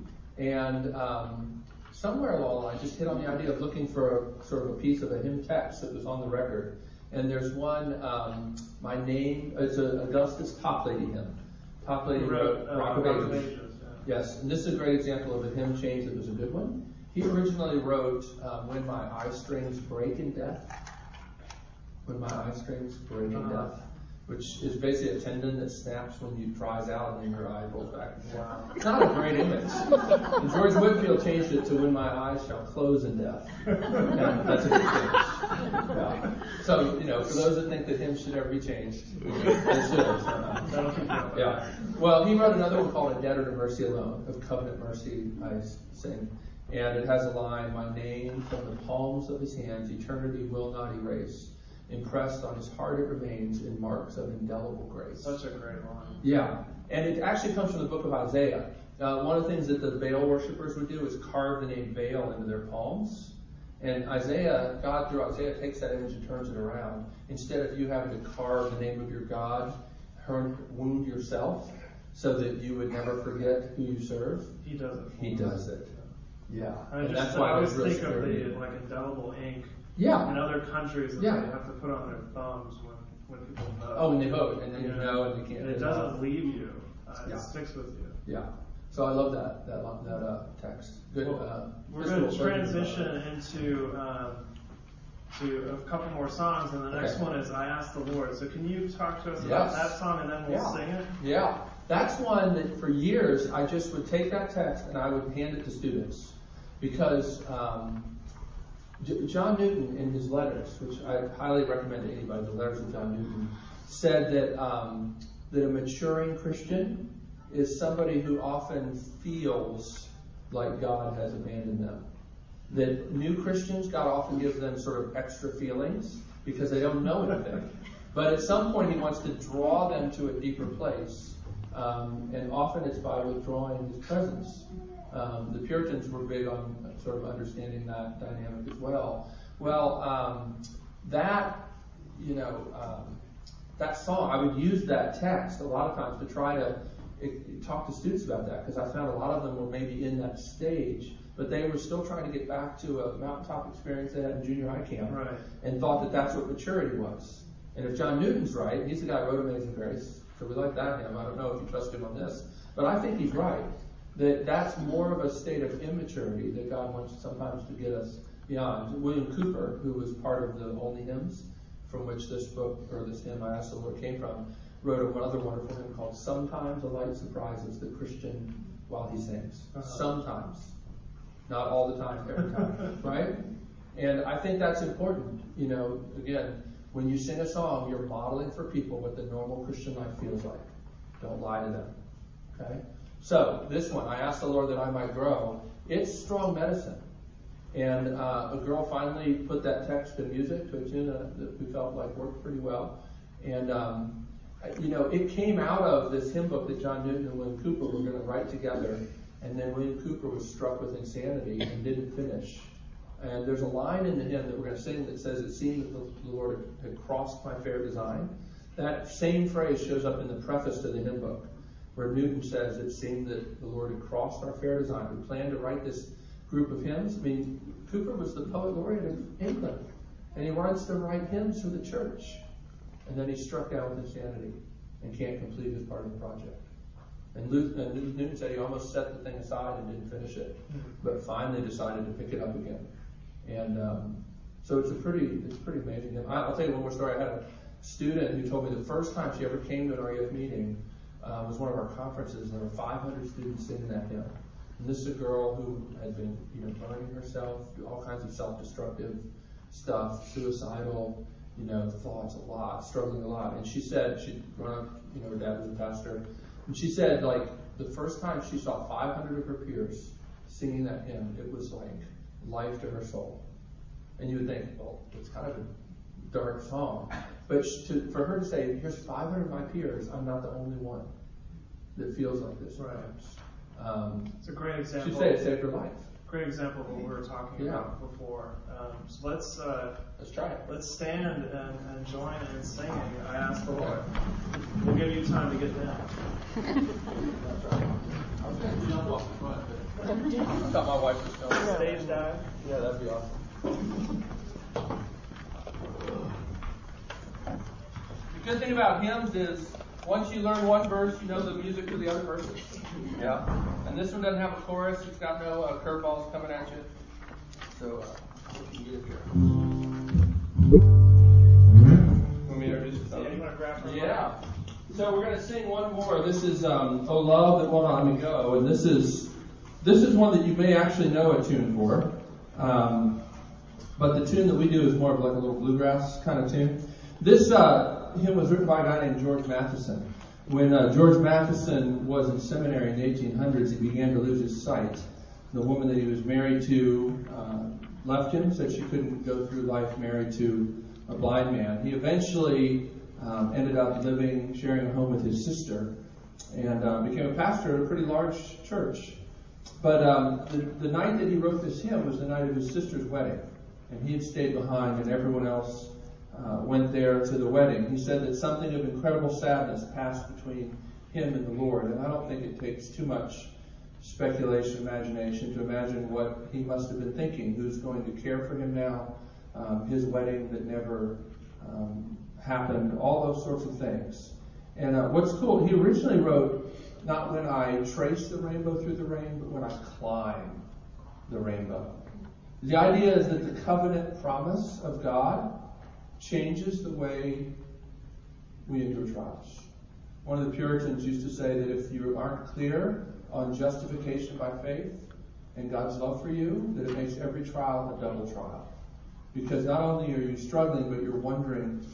and um, somewhere along the line, I just hit on the idea of looking for a, sort of a piece of a hymn text that was on the record. And there's one, um, my name, it's a Augustus Toplady hymn. Toplady wrote uh, Rock of. Ages, yeah. Yes, and this is a great example of a hymn change that was a good one. He originally wrote um, "When My Eye Strings Break in Death." When my eye strings break in Uh-huh. death, which is basically a tendon that snaps when you dries out and your eye rolls back. Wow. It's not a great image. And George Whitefield changed it to "When my eyes shall close in death." And that's a good change. Yeah. So you know, for those that think that hymns should ever be changed, they should. Going. Yeah. Well, he wrote another one called A Debtor to Mercy Alone, of Covenant Mercy, I sing. And it has a line, My name from the palms of his hands, eternity will not erase. Impressed on his heart it remains in marks of indelible grace. Such a great line. Yeah. And it actually comes from the book of Isaiah. Uh, one of the things that the Baal worshippers would do is carve the name Baal into their palms. And Isaiah, God through Isaiah takes that image and turns it around. Instead of you having to carve the name of your God, wound yourself, so that you would never forget who you serve, He does it. He does it. Yeah. I and just that's I why always it's really think of the like indelible ink Yeah. in other countries Yeah. they have to put on their thumbs when, when people vote. Oh, when they vote, and then you know, and you can't. And it get doesn't leave you. Uh, Yeah. It sticks with you. Yeah. So I love that that that uh, text. Good. Well, uh, We're going to version of that. transition into um, to a couple more songs, and the next Okay. one is "I Ask the Lord." So can you talk to us Yes. about that song, and then we'll Yeah. sing it? Yeah, that's one that for years I just would take that text and I would hand it to students because um, J- John Newton in his letters, which I highly recommend to anybody, the letters of John Newton, said that um, that a maturing Christian is somebody who often feels like God has abandoned them. That new Christians, God often gives them sort of extra feelings because they don't know anything. But at some point, He wants to draw them to a deeper place. Um, and often it's by withdrawing His presence. Um, the Puritans were big on sort of understanding that dynamic as well. Well, um, that, you know, um, that song, I would use that text a lot of times to try to eh, talk to students about that because I found a lot of them were maybe in that stage, but they were still trying to get back to a mountaintop experience they had in junior high camp Right. and thought that that's what maturity was. And if John Newton's right, he's the guy who wrote Amazing Grace, so we like that hymn. I don't know if you trust him on this, but I think he's right. That that's more of a state of immaturity that God wants sometimes to get us beyond. William Cowper, who was part of the Olney Hymns, from which this book or this hymn I asked the Lord came from, wrote another wonderful hymn called "Sometimes a Light Surprises the Christian While He Sings." Uh-huh. Sometimes, not all the time, every time, [laughs] right? And I think that's important. You know, again, when you sing a song, you're modeling for people what the normal Christian life feels like. Don't lie to them. Okay? So, this one, I asked the Lord that I might grow. It's strong medicine. And uh, a girl finally put that text to music to a tune that, that we felt like worked pretty well. And, um, you know, it came out of this hymn book that John Newton and William Cowper were going to write together. And then William Cowper was struck with insanity and didn't finish. And there's a line in the hymn that we're going to sing that says, It seemed that the Lord had crossed my fair design. That same phrase shows up in the preface to the hymn book, where Newton says, It seemed that the Lord had crossed our fair design. We planned to write this group of hymns. I mean, Cowper was the poet laureate of England, and he wants to write hymns for the church. And then he's struck down with insanity and can't complete his part of the project. And, Luth- and Newton said he almost set the thing aside and didn't finish it, but finally decided to pick it up again. And um, so it's a pretty, it's pretty amazing. I- I'll tell you one more story. I had a student who told me the first time she ever came to an RUF meeting uh, was one of our conferences, and there were 500 students singing that hymn. And this is a girl who had been, you know, burning herself, all kinds of self-destructive stuff, suicidal, you know, thoughts a lot, struggling a lot. And she said she'd grown up, you know, her dad was a pastor, and she said like the first time she saw 500 of her peers singing that hymn, it was like life to her soul. And you would think, well, it's kind of a dark song, but to, for her to say, here's 500 of my peers, I'm not the only one that feels like this. Right. Um, It's a great example. she'd example. say it saved her life. Great example of what we were talking Yeah. about before. Um, so let's uh, Let's try it. let's stand and, and join in singing. I ask the Lord. We'll give you time to get down. [laughs] That's right. I was going to jump off the front, but I thought my wife was going. Stage dive. Yeah, that'd be awesome. The good thing about hymns is once you learn one verse, you know the music to the other verses. Yeah. And this one doesn't have a chorus. It's got no uh, curveballs coming at you. So, uh, what can you get here? Want me to introduce Yeah, you want to grab her? Yeah. So we're going to sing one more. This is um, "Oh Love That Will Not Let Me Go," and this is this is one that you may actually know a tune for. Um, but the tune that we do is more of like a little bluegrass kind of tune. This uh, hymn was written by a guy named George Matheson. When uh, George Matheson was in seminary in the 1800s, he began to lose his sight. The woman that he was married to uh, left him, said she couldn't go through life married to a blind man. He eventually um, ended up living, sharing a home with his sister, and uh, became a pastor at a pretty large church. But um, the, the night that he wrote this hymn was the night of his sister's wedding, and he had stayed behind, and everyone else uh, went there to the wedding. He said that something of incredible sadness passed between him and the Lord, and I don't think it takes too much speculation, imagination to imagine what he must have been thinking. Who's going to care for him now? Um, his wedding that never um, happened, all those sorts of things. And uh, what's cool, he originally wrote, not when I trace the rainbow through the rain, but when I climb the rainbow. The idea is that the covenant promise of God changes the way we endure trials. One of the Puritans used to say that if you aren't clear on justification by faith and God's love for you, that it makes every trial a double trial. Because not only are you struggling, but you're wondering,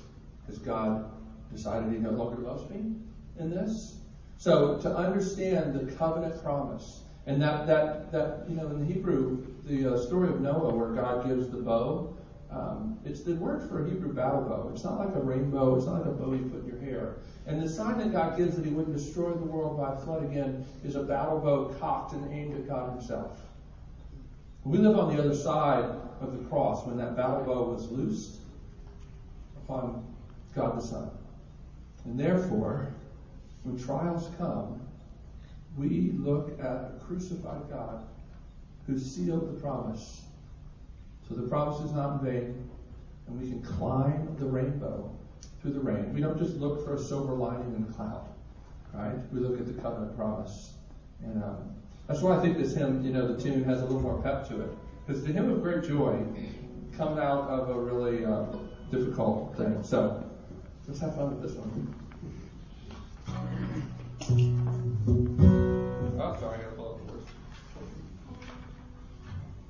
has God decided he no longer loves me in this? So to understand the covenant promise, and that, that, that you know, in the Hebrew, the uh, story of Noah where God gives the bow, um, it's the word for a Hebrew battle bow. It's not like a rainbow. It's not like a bow you put in your hair. And the sign that God gives that He wouldn't destroy the world by flood again is a battle bow cocked and aimed at God Himself. We live on the other side of the cross when that battle bow was loosed upon God the Son. And therefore, when trials come, we look at a crucified God who sealed the promise. So the promise is not in vain, and we can climb the rainbow through the rain. We don't just look for a silver lining in the cloud, right? We look at the covenant promise. And um, That's why I think this hymn, you know, the tune has a little more pep to it. Because the hymn of great joy comes out of a really uh, difficult thing. So let's have fun with this one. Oh, sorry,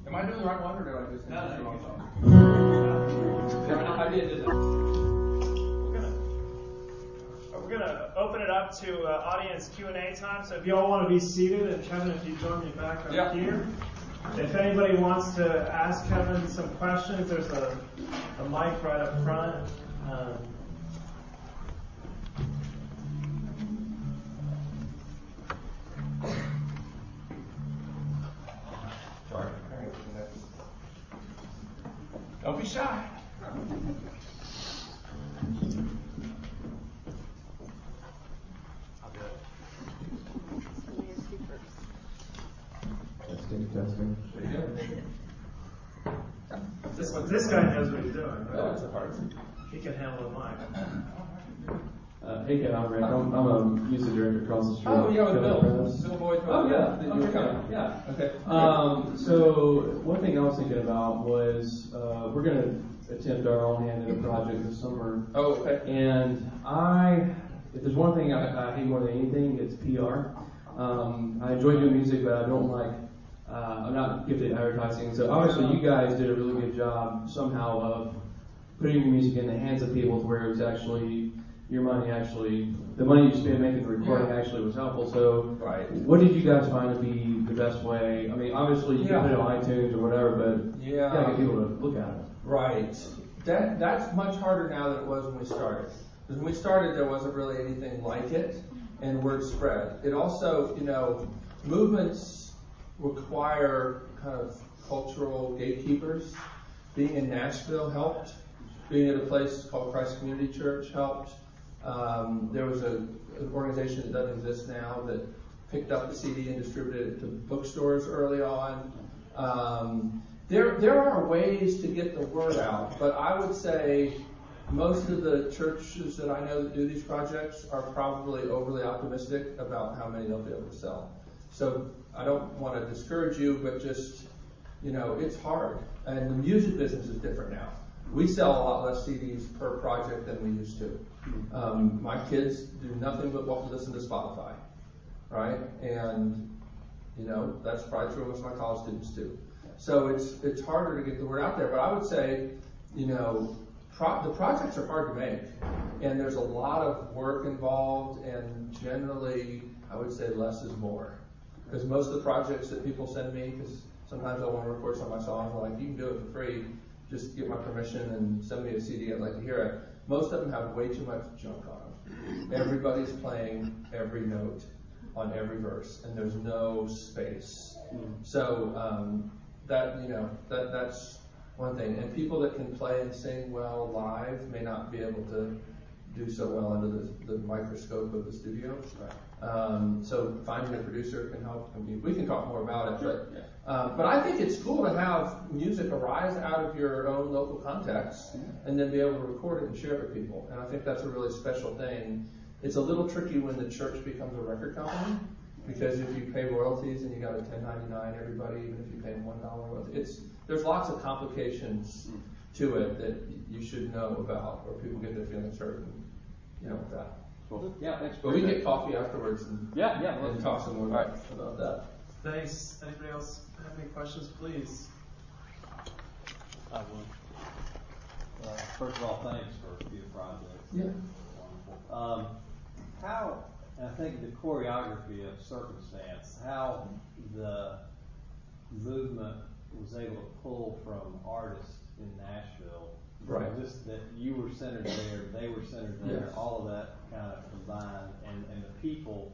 Am I doing the right one, or did I just? No, no, the wrong you're song? I did. We're gonna, we're gonna open it up to uh, audience Q and A time. So if you all want to be seated, and Kevin, if you join me back up Yeah. here. If anybody wants to ask Kevin some questions, there's a, a mic right up front. Um, Don't be shy. Testing, testing. There you go. this one, this guy knows what he's doing. Oh, Right? it's a hard. He can handle the mic. Uh, hey, Ken, I'm Rick. I'm, I'm a music director across the street. Oh, yeah, with Bill. Bill. Oh, yeah. That you were Okay, coming. Yeah. Okay. Um, so one thing I was thinking about was uh, we're going to attempt our own hand at a project this summer, Oh, okay. and I, if there's one thing I, I hate more than anything, it's PR. Um, I enjoy doing music, but I don't like. Uh, I'm not gifted at advertising, so obviously you guys did a really good job somehow of putting your music in the hands of people to where it was actually your money actually the money you spend making the recording actually was helpful. So Right. what did you guys find to be the best way? I mean, obviously you Yeah. can put it on iTunes or whatever, but you Yeah. gotta get people to look at it. Right. That that's much harder now than it was when we started. Because when we started, there wasn't really anything like it, and word spread. It also, you know, movements require kind of cultural gatekeepers. Being in Nashville helped. Being at a place called Christ Community Church helped. Um, there was an organization that doesn't exist now that picked up the CD and distributed it to bookstores early on. Um, there, there are ways to get the word out, but I would say most of the churches that I know that do these projects are probably overly optimistic about how many they'll be able to sell. So I don't want to discourage you, but just, you know, it's hard. And the music business is different now. We sell a lot less CDs per project than we used to. Um, my kids do nothing but what listen to Spotify, right? And you know, that's probably true of most of my college students too. So it's it's harder to get the word out there. But I would say, you know, pro- the projects are hard to make, and there's a lot of work involved, and generally, I would say less is more. Because most of the projects that people send me, because sometimes I want to record some of my songs, I'm like, you can do it for free, just get my permission and send me a CD. I'd like to hear it. Most of them have way too much junk on them. Everybody's playing every note on every verse, and there's no space. So um, that you know that that's one thing. And people that can play and sing well live may not be able to do so well under the, the microscope of the studio. Um, so finding a producer can help. I mean, we can talk more about it, but uh, but I think it's cool to have music arise out of your own local context and then be able to record it and share it with people. And I think that's a really special thing. It's a little tricky when the church becomes a record company because if you pay royalties and you got a 1099 everybody, even if you pay one dollar royalty, it's there's lots of complications to it that you should know about, or people get their feelings hurt, and you know with that. Cool. Yeah, thanks. But we get coffee afterwards and, Yeah, yeah. and talk some more All right. about that. Thanks. Anybody else have any questions, please? I will. Uh, first of all, thanks for your project. Yeah. Wonderful. Um, how, I think the choreography of circumstance, how the movement was able to pull from artists in Nashville. Right. Just that you were centered there, they were centered there, Yes. all of that kind of combined, and, and the people,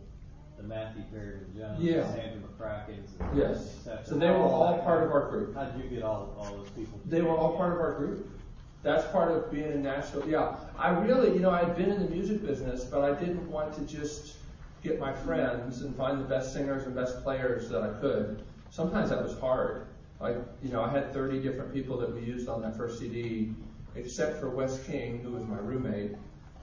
the Matthew Perryman Jones, Yeah. Sandra McCracken's, and Yes. So they were all part of our group. How did you get all, all those people? They were all part of our group. That's part of being in Nashville. Yeah, I really, you know, I'd been in the music business, but I didn't want to just get my friends and find the best singers and best players that I could. Sometimes that was hard. Like, you know, I had 30 different people that we used on that first CD, except for Wes King, who was my roommate.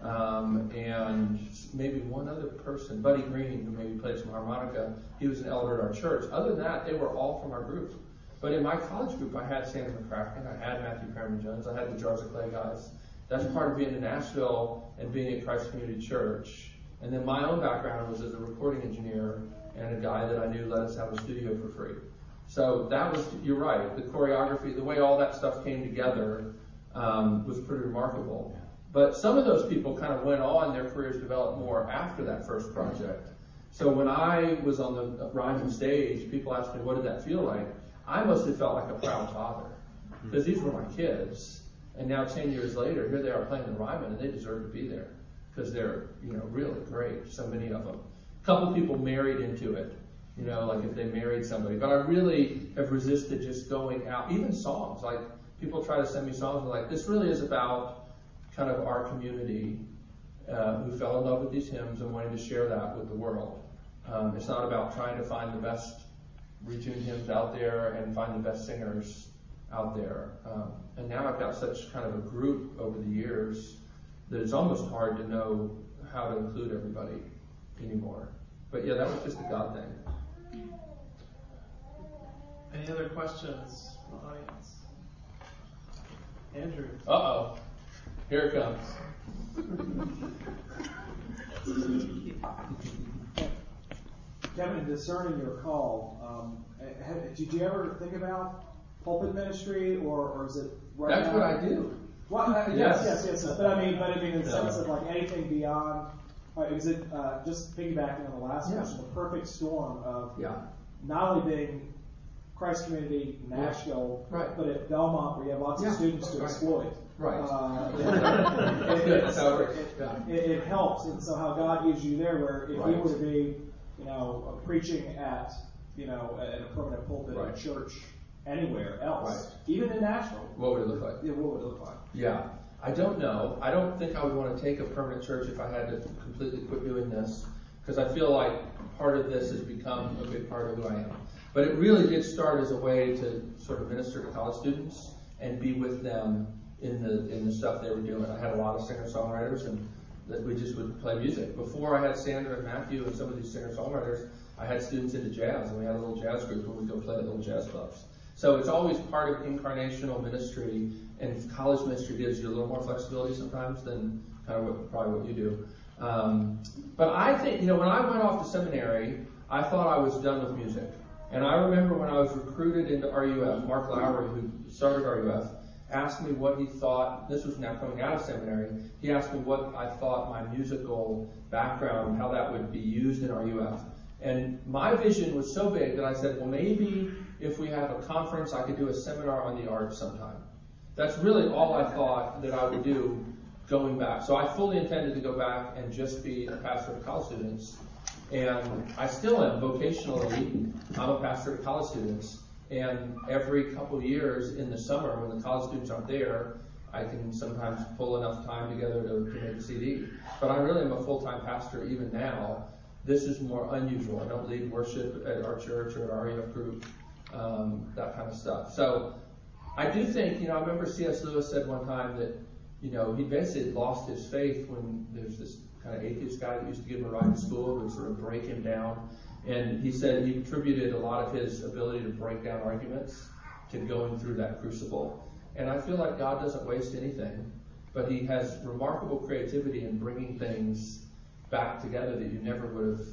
Um, and maybe one other person, Buddy Green, who maybe played some harmonica, he was an elder at our church. Other than that, they were all from our group. But in my college group, I had Sandra McCracken, I had Matthew Perryman Jones, I had the Jars of Clay guys. That's part of being in Nashville and being at Christ Community Church. And then my own background was as a recording engineer and a guy that I knew let us have a studio for free. So that was, you're right, the choreography, the way all that stuff came together um, was pretty remarkable. But some of those people kind of went on, their careers developed more after that first project. So when I was on the Ryman stage, people asked me, what did that feel like? I must have felt like a proud father. Because these were my kids. And now 10 years later, here they are playing the Ryman, and they deserve to be there. Because they're, you know, really great, so many of them. A couple people married into it, you know, like if they married somebody. But I really have resisted just going out, even songs. Like people try to send me songs, and like, this really is about kind of our community uh, who fell in love with these hymns and wanting to share that with the world. Um, it's not about trying to find the best retuned hymns out there and find the best singers out there. Um, and now I've got such kind of a group over the years that it's almost hard to know how to include everybody anymore. But yeah, that was just a God thing. Any other questions? Andrew? Uh oh. Here it comes. Kevin, in discerning your call, um, had, did you ever think about pulpit ministry, or, or is it right That's now? what I do. Well, uh, Yes. yes, yes, yes. But I mean, but I mean, in the Yeah. sense of like anything beyond, uh, is it uh, just piggybacking on the last Yeah. question, the perfect storm of Yeah. not only being Christ Community Nashville, Right. but at Belmont where you have lots Yeah. of students to Right. exploit. Right. Uh, [laughs] it, it, good. it's- That works. it- it, helps, and so how God used you there, where if Right. you were to be, you know, preaching at, you know, at a permanent pulpit Right. at a church anywhere else, Right. even in Nashville, What would it look like? yeah, what would it look like? Yeah, I don't know. I don't think I would want to take a permanent church if I had to completely quit doing this, because I feel like part of this has become a big part of who I am. But it really did start as a way to sort of minister to college students and be with them in the in the stuff they were doing. I had a lot of singer songwriters, and that we just would play music. Before I had Sandra and Matthew and some of these singer songwriters, I had students into jazz, and we had a little jazz group where we'd go play at little jazz clubs. So it's always part of incarnational ministry, and college ministry gives you a little more flexibility sometimes than kind of what, probably what you do. Um, but I think, you know, when I went off to seminary, I thought I was done with music. And I remember when I was recruited into RUF, Mark Lowrey, who started RUF, asked me what he thought, this was now coming out of seminary, he asked me what I thought my musical background, how that would be used in RUF. And my vision was so big that I said, well, maybe if we have a conference, I could do a seminar on the arts sometime. That's really all I thought that I would do going back. So I fully intended to go back and just be a pastor of college students. And I still am vocationally. I'm a pastor to college students. And every couple of years in the summer, when the college students aren't there, I can sometimes pull enough time together to, to make a CD. But I really am a full-time pastor even now. This is more unusual. I don't lead worship at our church or at our RUF group, um, that kind of stuff. So I do think, you know, I remember C.S. Lewis said one time that, you know, he basically lost his faith when there's this kind of atheist guy that used to give him a ride to school and sort of break him down. And he said he attributed a lot of his ability to break down arguments to going through that crucible. And I feel like God doesn't waste anything, but he has remarkable creativity in bringing things back together that you never would have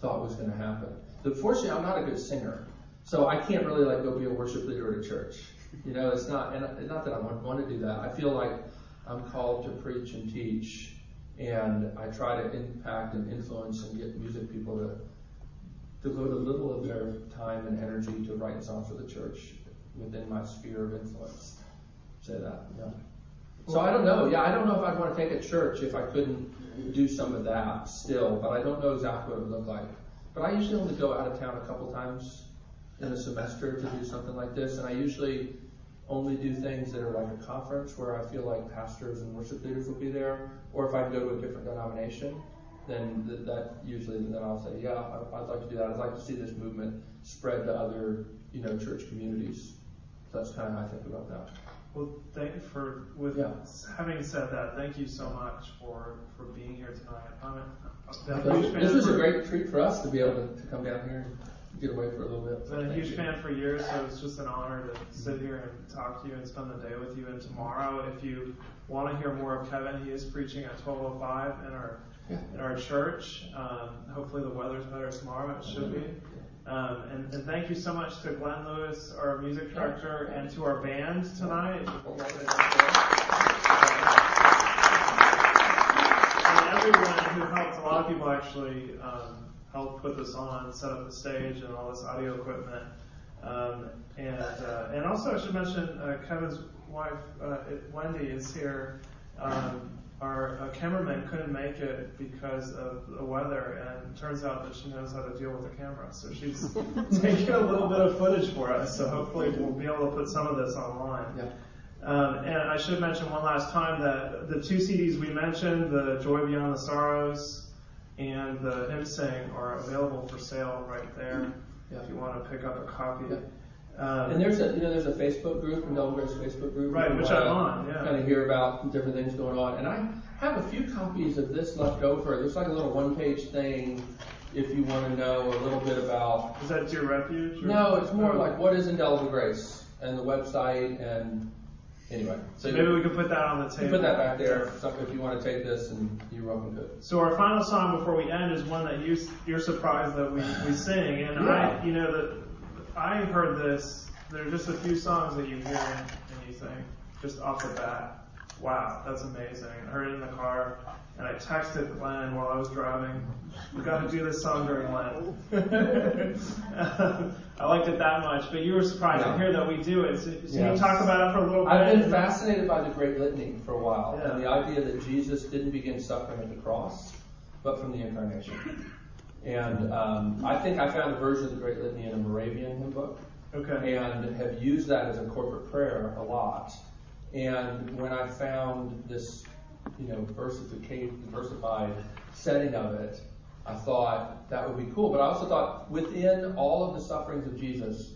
thought was going to happen. Unfortunately, I'm not a good singer, so I can't really like go be a worship leader at a church. You know, it's not, and not that I want, want to do that. I feel like I'm called to preach and teach, and I try to impact and influence and get music people to devote a little of their time and energy to writing songs for the church within my sphere of influence. Say that, yeah. So I don't know. Yeah, I don't know if I'd want to take a church if I couldn't do some of that still, but I don't know exactly what it would look like. But I usually only go out of town a couple times in a semester to do something like this, and I usually only do things that are like a conference where I feel like pastors and worship leaders will be there, or if I go to a different denomination, then th- that usually then I'll say, yeah, I- I'd like to do that. I'd like to see this movement spread to other, you know, church communities. So that's kind of how I think about that. Well, thank you for with Yeah. having said that, thank you so much for for being here tonight. I'm a, I'm a huge fan This was a great treat for us to be able to, to come down here and get away for a little bit. I've been a Thank huge you. fan for years, so it's just an honor to sit here and talk to you and spend the day with you. And tomorrow, if you want to hear more of Kevin, he is preaching at 12:05 in our Yeah. in our church. Um, hopefully, the weather's better tomorrow. It should be. Um, and, and thank you so much to Glenn Lewis, our music director, and to our band tonight. And everyone who helped. A lot of people actually um, helped put this on, set up the stage, and all this audio equipment. Um, and uh, and also, I should mention uh, Kevin's wife, uh, Wendy, is here. Um, our uh, cameraman couldn't make it because of the weather, and it turns out that she knows how to deal with the camera. So she's [laughs] taking a little bit of footage for us. So hopefully, we'll be able to put some of this online. Yeah. Um, and I should mention one last time that the two CDs we mentioned, the Joy Beyond the Sorrows and the Hymn Sing, are available for sale right there Yeah. if you want to pick up a copy. Yeah. Um, And there's a you know there's a Facebook group, Delaware Facebook group, Right, which I'm uh, on, yeah. Kind of hear about different things going on, and I have a few copies of this left over. There's like a little one-page thing if you want to know a little bit about. is that your refuge? or- No, it's more like what is indelible grace and the website and anyway. So maybe we could put that on the table. put that back there so if you want to take this, and you're welcome to it. So our final song before we end is one that you you're surprised that we, we sing, and I you know that I heard this. There are just a few songs that you hear and you think just off the bat, wow, that's amazing. I heard it in the car, and I texted Glenn while I was driving. We've got to do this song during Lent. [laughs] I liked it that much, but you were surprised to hear that we do it. So, so Yes. you talk about it for a little bit. I've been fascinated by the Great Litany for a while, Yeah. and the idea that Jesus didn't begin suffering at the cross, but from the incarnation. And um, I think I found a version of the Great Litany in a Moravian hymn book, Okay. and have used that as a corporate prayer a lot. And when I found this, you know, versifica- versified setting of it, I thought that would be cool. But I also thought within all of the sufferings of Jesus,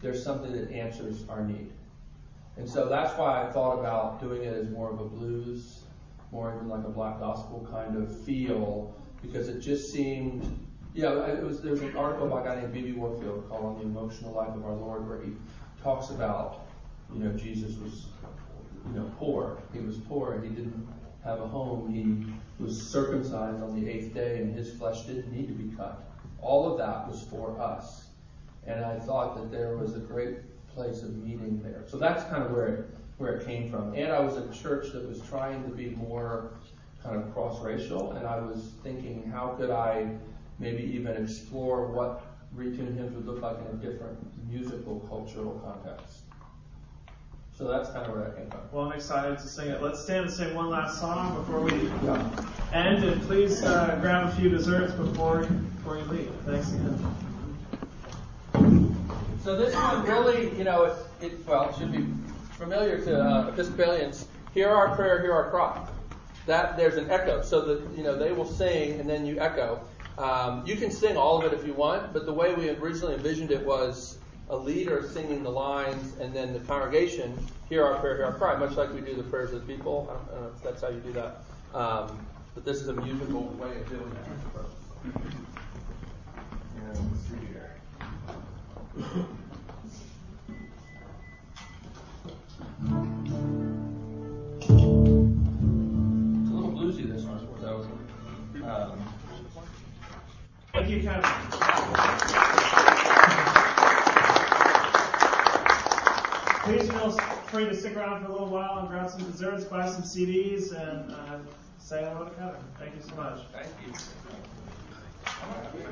there's something that answers our need. And so that's why I thought about doing it as more of a blues, more even like a black gospel kind of feel, because it just seemed, yeah, it was, there's an article by a guy named B.B. Warfield called On the Emotional Life of Our Lord, where he talks about, you know, Jesus was, you know, poor. He was poor and he didn't have a home. He was circumcised on the eighth day and his flesh didn't need to be cut. All of that was for us. And I thought that there was a great place of meeting there. So that's kind of where it, where it came from. And I was at a church that was trying to be more kind of cross-racial, and I was thinking, how could I maybe even explore what retune hymns would look like in a different musical, cultural context. So that's kind of where that came from. Well, I'm excited to sing it. Let's stand and sing one last song before we Yeah. end, and please uh, grab a few desserts before before you leave. Thanks again. So this one really, you know, it, it well, it should be familiar to uh, Episcopalians. Hear our prayer, hear our cry. That there's an echo, so that you know they will sing and then you echo. Um, you can sing all of it if you want, but the way we originally envisioned it was a leader singing the lines and then the congregation hear our prayer, hear our cry, much like we do the prayers of the people. I don't, I don't know if that's how you do that, um, but this is a musical way of doing that. And let's see here. It's a little bluesy this one, so. Um, Thank you, Kevin. Please feel free to stick around for a little while and grab some desserts, buy some CDs, and uh, say hello to Kevin. Thank you so much. thank you.